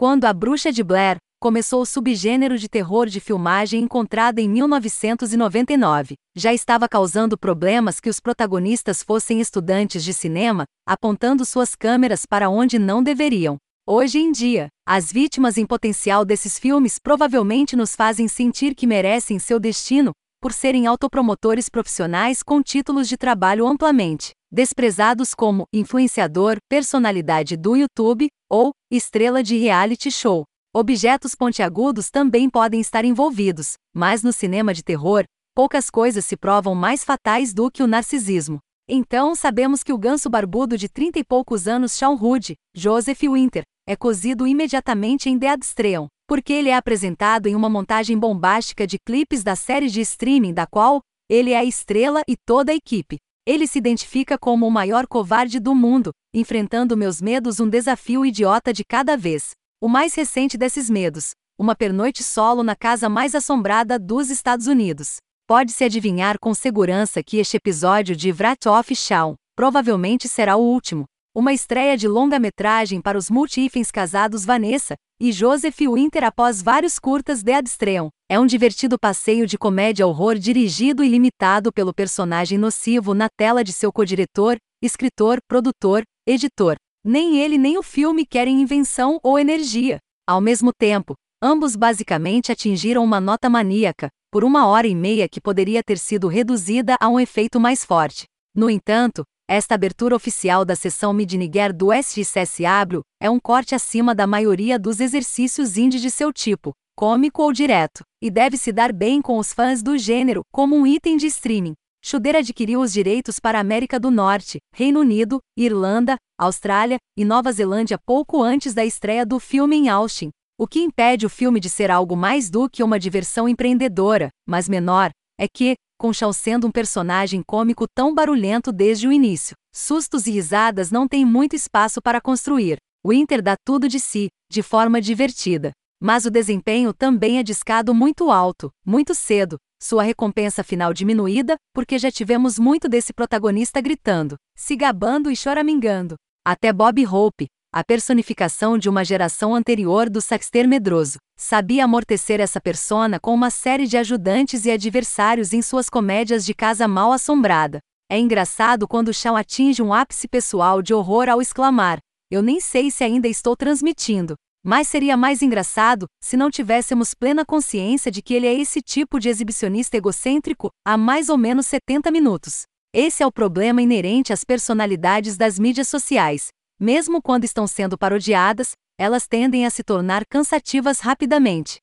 Quando A Bruxa de Blair começou o subgênero de terror de filmagem encontrado em 1999, já estava causando problemas que os protagonistas fossem estudantes de cinema, apontando suas câmeras para onde não deveriam. Hoje em dia, as vítimas em potencial desses filmes provavelmente nos fazem sentir que merecem seu destino, por serem autopromotores profissionais com títulos de trabalho amplamente desprezados como influenciador, personalidade do YouTube ou estrela de reality show. Objetos pontiagudos também podem estar envolvidos, mas no cinema de terror, poucas coisas se provam mais fatais do que o narcisismo. Então sabemos que o ganso barbudo de trinta e poucos anos Shawn Hood, Joseph Winter, é cozido imediatamente em Deadstream, porque ele é apresentado em uma montagem bombástica de clipes da série de streaming da qual ele é a estrela e toda a equipe. Ele se identifica como o maior covarde do mundo, enfrentando meus medos um desafio idiota de cada vez. O mais recente desses medos, uma pernoite solo na casa mais assombrada dos Estados Unidos. Pode-se adivinhar com segurança que este episódio de Vratoff Shawn provavelmente será o último, uma estreia de longa-metragem para os multifens casados Vanessa e Joseph Winter após vários curtas de Adstream. É um divertido passeio de comédia-horror dirigido e limitado pelo personagem nocivo na tela de seu co-diretor, escritor, produtor, editor. Nem ele nem o filme querem invenção ou energia. Ao mesmo tempo, ambos basicamente atingiram uma nota maníaca, por uma hora e meia que poderia ter sido reduzida a um efeito mais forte. No entanto, esta abertura oficial da sessão Midniger do SXSW é um corte acima da maioria dos exercícios indie de seu tipo, cômico ou direto, e deve se dar bem com os fãs do gênero como um item de streaming. Schuder adquiriu os direitos para a América do Norte, Reino Unido, Irlanda, Austrália e Nova Zelândia pouco antes da estreia do filme em Austin, o que impede o filme de ser algo mais do que uma diversão empreendedora, mas menor, é que, com Shaw sendo um personagem cômico tão barulhento desde o início. Sustos e risadas não têm muito espaço para construir. Winter dá tudo de si, de forma divertida. Mas o desempenho também é discado muito alto, muito cedo, sua recompensa final diminuída, porque já tivemos muito desse protagonista gritando, se gabando e choramingando. Até Bob Hope, a personificação de uma geração anterior do Saxter medroso. Sabia amortecer essa persona com uma série de ajudantes e adversários em suas comédias de casa mal assombrada. É engraçado quando Shaw atinge um ápice pessoal de horror ao exclamar: Eu nem sei se ainda estou transmitindo. Mas seria mais engraçado se não tivéssemos plena consciência de que ele é esse tipo de exibicionista egocêntrico há mais ou menos 70 minutos. Esse é o problema inerente às personalidades das mídias sociais. Mesmo quando estão sendo parodiadas, elas tendem a se tornar cansativas rapidamente.